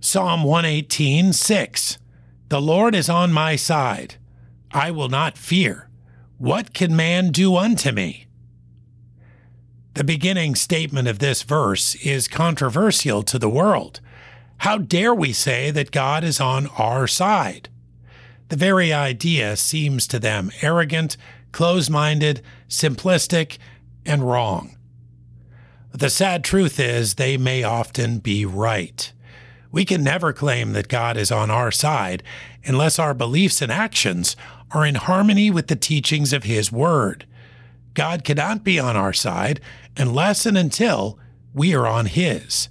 Psalm 118, 6. The Lord is on my side. I will not fear. What can man do unto me? The beginning statement of this verse is controversial to the world. How dare we say that God is on our side? The very idea seems to them arrogant, close minded, simplistic, and wrong. The sad truth is, they may often be right. We can never claim that God is on our side unless our beliefs and actions are in harmony with the teachings of His Word. God cannot be on our side unless and until we are on His.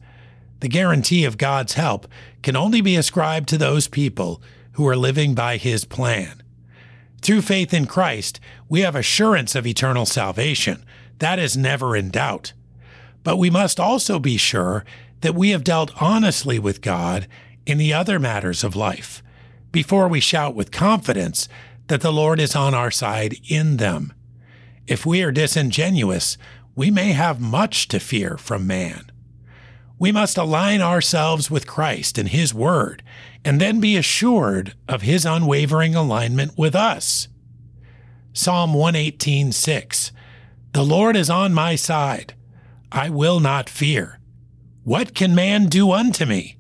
The guarantee of God's help can only be ascribed to those people who are living by His plan. Through faith in Christ, we have assurance of eternal salvation. That is never in doubt. But we must also be sure that we have dealt honestly with God in the other matters of life before we shout with confidence that the Lord is on our side in them. If we are disingenuous, we may have much to fear from man. We must align ourselves with Christ and His Word, and then be assured of His unwavering alignment with us. Psalm 118 6 The Lord is on my side. I will not fear. What can man do unto me?